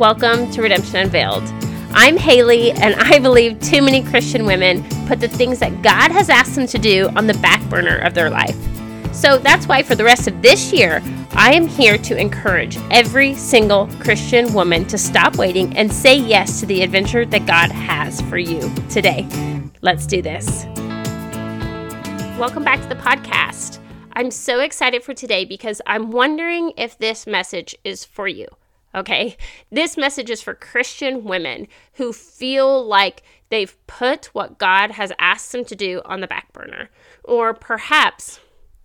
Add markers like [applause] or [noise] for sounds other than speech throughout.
welcome to Redemption Unveiled. I'm Haley, and I believe too many Christian women put the things that God has asked them to do on the back burner of their life. So that's why for the rest of this year, I am here to encourage every single Christian woman to stop waiting and say yes to the adventure that God has for you today. Let's do this. Welcome back to the podcast. I'm so excited for today because I'm wondering if this message is for you. Okay. This message is for Christian women who feel like they've put what God has asked them to do on the back burner. Or perhaps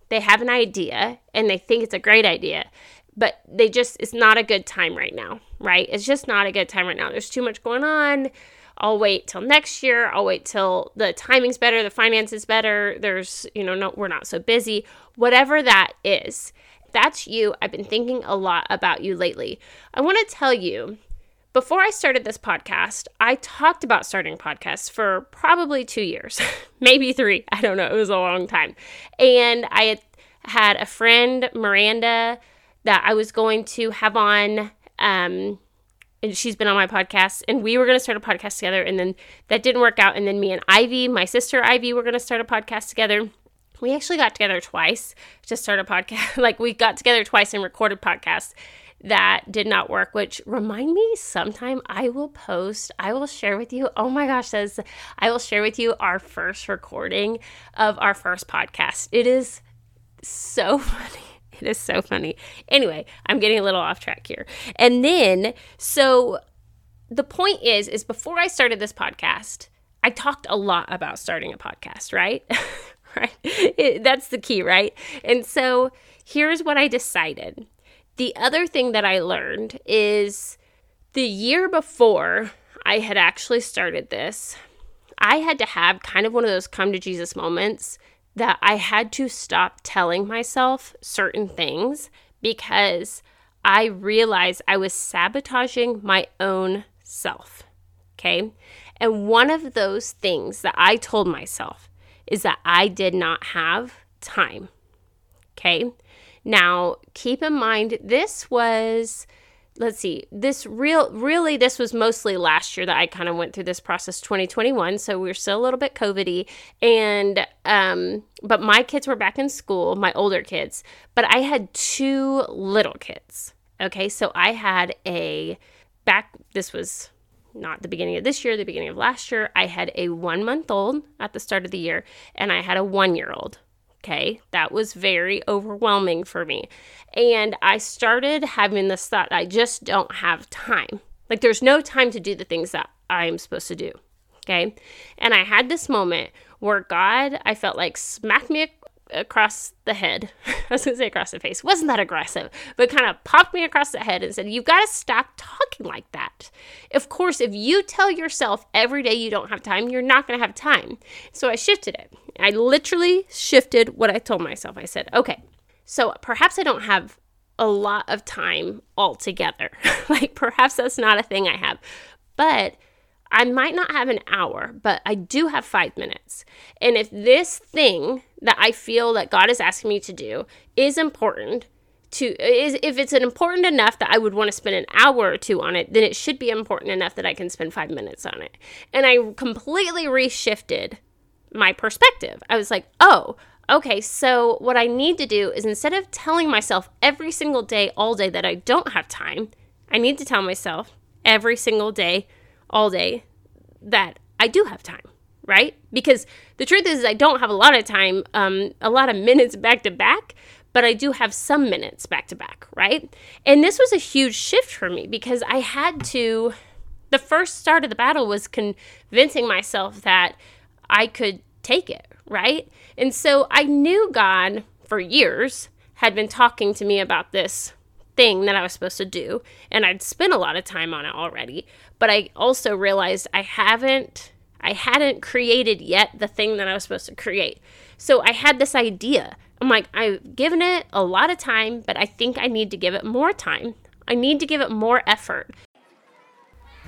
they have an idea and they think it's a great idea, but they just, it's not a good time right now, right? It's just not a good time right now. There's too much going on. I'll wait till next year. I'll wait till the timing's better, the finances better. There's, you know, no, we're not so busy. Whatever that is that's you, I've been thinking a lot about you lately. I want to tell you before I started this podcast, I talked about starting podcasts for probably two years, [laughs] maybe three. I don't know. It was a long time. And I had a friend, Miranda, that I was going to have on. Um, and she's been on my podcast, and we were going to start a podcast together. And then that didn't work out. And then me and Ivy, my sister Ivy, were going to start a podcast together we actually got together twice to start a podcast. [laughs] like we got together twice and recorded podcasts that did not work, which remind me sometime I will post, I will share with you. Oh my gosh, says I will share with you our first recording of our first podcast. It is so [laughs] funny. It is so funny. Anyway, I'm getting a little off track here. And then so the point is is before I started this podcast, I talked a lot about starting a podcast, right? [laughs] right? [laughs] It, that's the key, right? And so here's what I decided. The other thing that I learned is the year before I had actually started this, I had to have kind of one of those come to Jesus moments that I had to stop telling myself certain things because I realized I was sabotaging my own self. Okay. And one of those things that I told myself is that I did not have time. Okay. Now, keep in mind, this was, let's see, this real, really, this was mostly last year that I kind of went through this process, 2021. So we are still a little bit COVIDy. And, um, but my kids were back in school, my older kids, but I had two little kids. Okay. So I had a back, this was not the beginning of this year, the beginning of last year, I had a one month old at the start of the year, and I had a one year old. Okay, that was very overwhelming for me. And I started having this thought I just don't have time. Like, there's no time to do the things that I'm supposed to do. Okay. And I had this moment where God, I felt like smacked me across the head. [laughs] I was to say across the face. Wasn't that aggressive, but kind of popped me across the head and said, You've got to stop talking like that. Of course, if you tell yourself every day you don't have time, you're not to have time. So I shifted it. I literally shifted what I told myself. I said, Okay, so perhaps I don't have a lot of time altogether. [laughs] like perhaps that's not a thing I have. But I might not have an hour, but I do have five minutes. And if this thing that I feel that God is asking me to do is important, to is if it's important enough that I would want to spend an hour or two on it, then it should be important enough that I can spend five minutes on it. And I completely reshifted my perspective. I was like, oh, okay, so what I need to do is instead of telling myself every single day, all day, that I don't have time, I need to tell myself every single day all day that I do have time, right? Because the truth is, I don't have a lot of time, um, a lot of [laughs] minutes back to back, but I do have some minutes back to back, right? And this was a huge shift for me because I had to, the first start of the battle was convincing myself that I could take it, right? And so I knew God for years had been talking to me about this thing that I was supposed to do, and I'd spent a lot of time on it already. But I also realized I haven't I hadn't created yet the thing that I was supposed to create. So I had this idea. I'm like, I've given it a lot of time, but I think I need to give it more time. I need to give it more effort.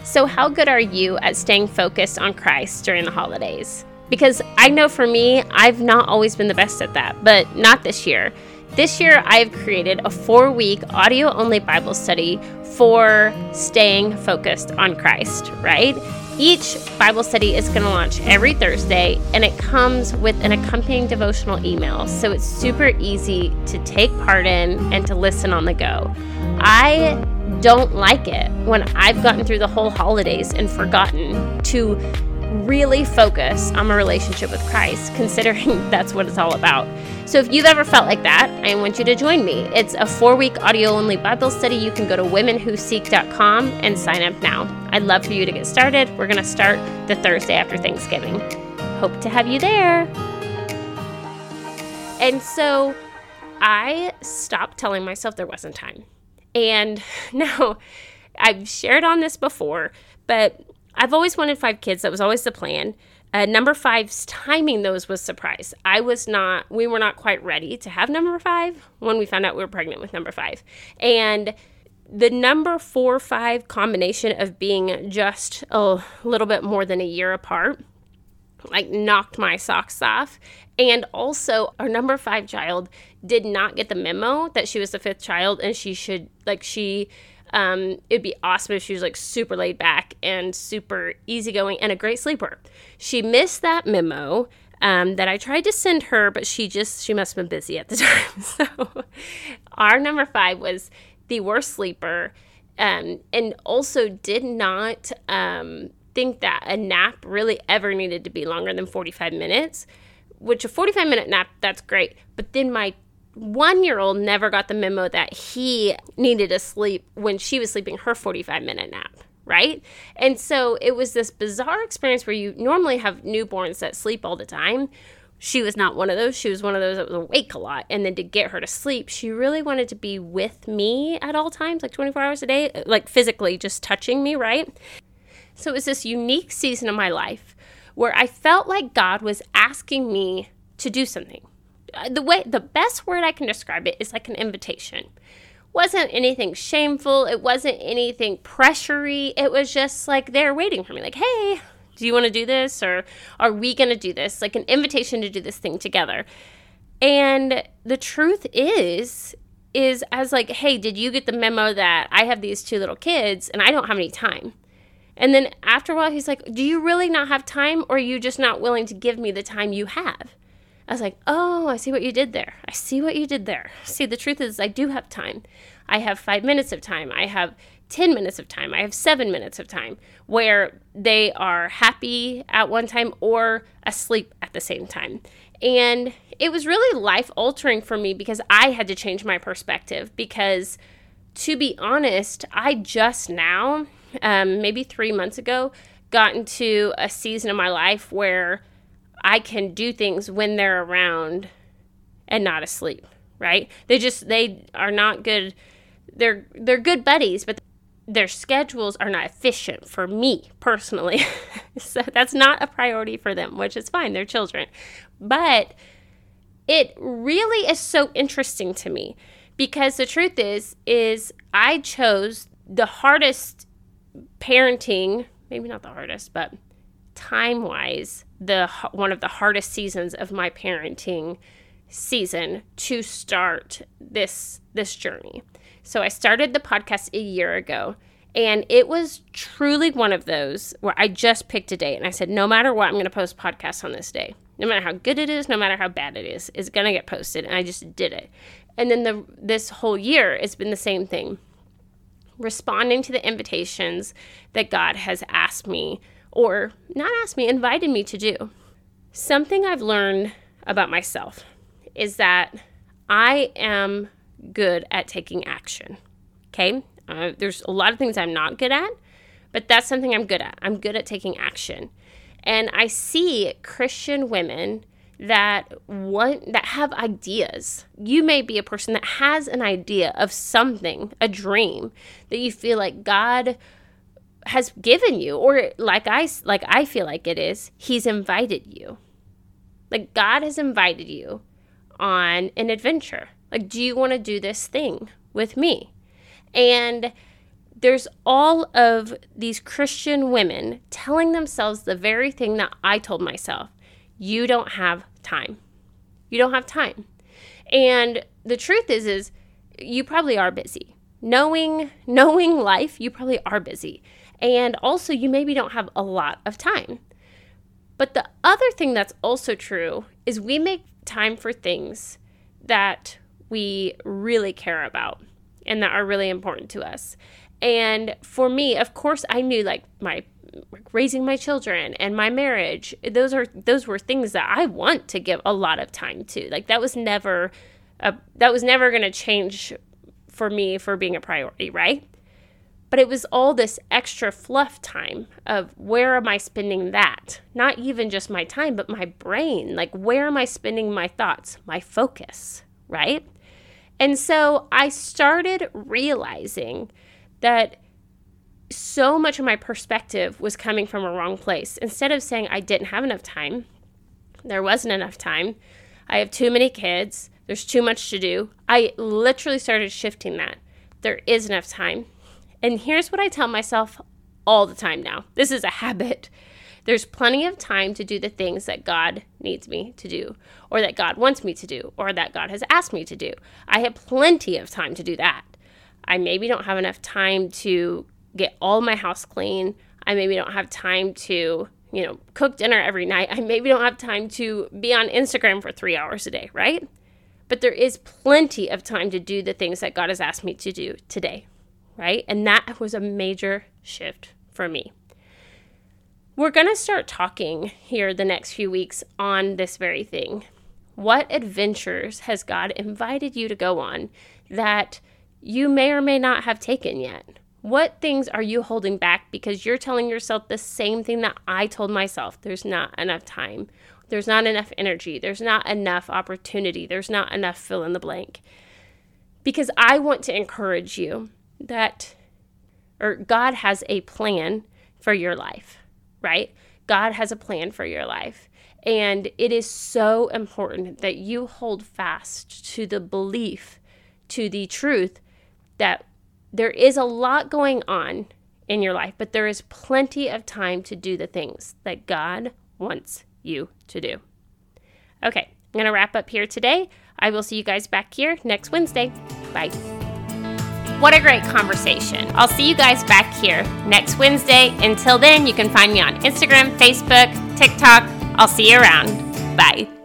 So, how good are you at staying focused on Christ during the holidays? Because I know for me, I've not always been the best at that, but not this year. This year, I have created a four week audio only Bible study for staying focused on Christ, right? Each Bible study is going to launch every Thursday, and it comes with an accompanying devotional email. So it's super easy to take part in and to listen on the go. I don't like it when I've gotten through the whole holidays and forgotten to really focus on my relationship with Christ, [laughs] considering that's what it's all about. So if you've ever felt like that, I want you to join me. It's a four week audio only Bible study. You can go to womenwhoseek.com and sign up now. I'd love for you to get started. We're going to start the Thursday after Thanksgiving. Hope to have you there. And so I stopped telling myself there wasn't time. And [laughs] now I've shared on this before, but I've always wanted five kids. That was always the plan. Uh, number five's timing those was surprise. I was not, we were not quite ready to have number five when we found out we were pregnant with number five. And the number four five combination of being just a little bit more than a year apart like knocked my socks off and also our number five child did not get the memo that she was the fifth child and she should like she um, it'd be awesome if she was like super laid back and super easygoing and a great sleeper. She missed that memo um, that I tried to send her, but she just, she must have been busy at the [laughs] time. So our number five was the worst sleeper um, and also did not um, think that a nap really ever needed to be longer than 45 minutes, which a 45 minute nap, that's great. But then my one year old never got the memo that he needed to sleep when she was sleeping her 45 minute nap right? And so it was this bizarre experience where you normally have newborns that sleep all the time. She was not one of those. She was one of those that was awake a lot. And then to get her to sleep, she really wanted to be with me at all times, like 24 hours a day, like physically just touching me, right? So it was this unique season of my life where I felt like God was asking me to do something. Uh, the way the best word I can describe it is like an invitation. Wasn't anything shameful, it wasn't anything pressury. It was just like they're waiting for me like, "Hey, do you want to do this or are we going to do this?" Like an invitation to do this thing together. And the truth is is as like, "Hey, did you get the memo that I have these two little kids and I don't have any time?" And then after a while, he's like, Do you really not have time, or are you just not willing to give me the time you have? I was like, oh, I see what you did there. I see what you did there. See, the truth is, I do have time. I have five minutes of time. I have 10 minutes of time. I have seven minutes of time where they are happy at one time or asleep at the same time. And it was really life altering for me because I had to change my perspective. Because to be honest, I just now, um, maybe three months ago, got into a season of my life where I can do things when they're around and not asleep, right? They just they are not good they're they're good buddies, but their schedules are not efficient for me personally. [laughs] so that's not a priority for them, which is fine. They're children. But it really is so interesting to me because the truth is is I chose the hardest parenting, maybe not the hardest, but time wise the one of the hardest seasons of my parenting season to start this this journey. So I started the podcast a year ago and it was truly one of those where I just picked a date and I said no matter what I'm going to post podcasts on this day. No matter how good it is, no matter how bad it is, it's going to get posted and I just did it. And then the this whole year it's been the same thing. Responding to the invitations that God has asked me or not asked me, invited me to do. Something I've learned about myself is that I am good at taking action. Okay? Uh, there's a lot of things I'm not good at, but that's something I'm good at. I'm good at taking action. And I see Christian women that want that have ideas. You may be a person that has an idea of something, a dream that you feel like God has given you or like I like I feel like it is, he's invited you. Like God has invited you on an adventure. Like do you want to do this thing with me? And there's all of these Christian women telling themselves the very thing that I told myself. You don't have time. You don't have time. And the truth is is you probably are busy. Knowing knowing life, you probably are busy. And also you maybe don't have a lot of time. But the other thing that's also true is we make time for things that we really care about and that are really important to us. And for me, of course, I knew like my raising my children and my marriage those are those were things that i want to give a lot of time to like that was never a, that was never going to change for me for being a priority right but it was all this extra fluff time of where am i spending that not even just my time but my brain like where am i spending my thoughts my focus right and so i started realizing that so much of my perspective was coming from a wrong place. Instead of saying I didn't have enough time, there wasn't enough time, I have too many kids, there's too much to do, I literally started shifting that. There is enough time. And here's what I tell myself all the time now this is a habit. There's plenty of time to do the things that God needs me to do, or that God wants me to do, or that God has asked me to do. I have plenty of time to do that. I maybe don't have enough time to get all my house clean. I maybe don't have time to, you know, cook dinner every night. I maybe don't have time to be on Instagram for three hours a day, right? But there is plenty of time to do the things that God has asked me to do today, right? And that was a major shift for me. We're going to start talking here the next few weeks on this very thing. What adventures has God invited you to go on that you may or may not have taken yet? What things are you holding back because you're telling yourself the same thing that I told myself? There's not enough time. There's not enough energy. There's not enough opportunity. There's not enough fill in the blank. Because I want to encourage you that, or God has a plan for your life, right? God has a plan for your life. And it is so important that you hold fast to the belief, to the truth that there is a lot going on in your life, but there is plenty of time to do the things that God wants you to do. Okay, I'm going to wrap up here today. I will see you guys back here next Wednesday. Bye. What a great conversation. I'll see you guys back here next Wednesday. Until then, you can find me on Instagram, Facebook, TikTok. I'll see you around. Bye.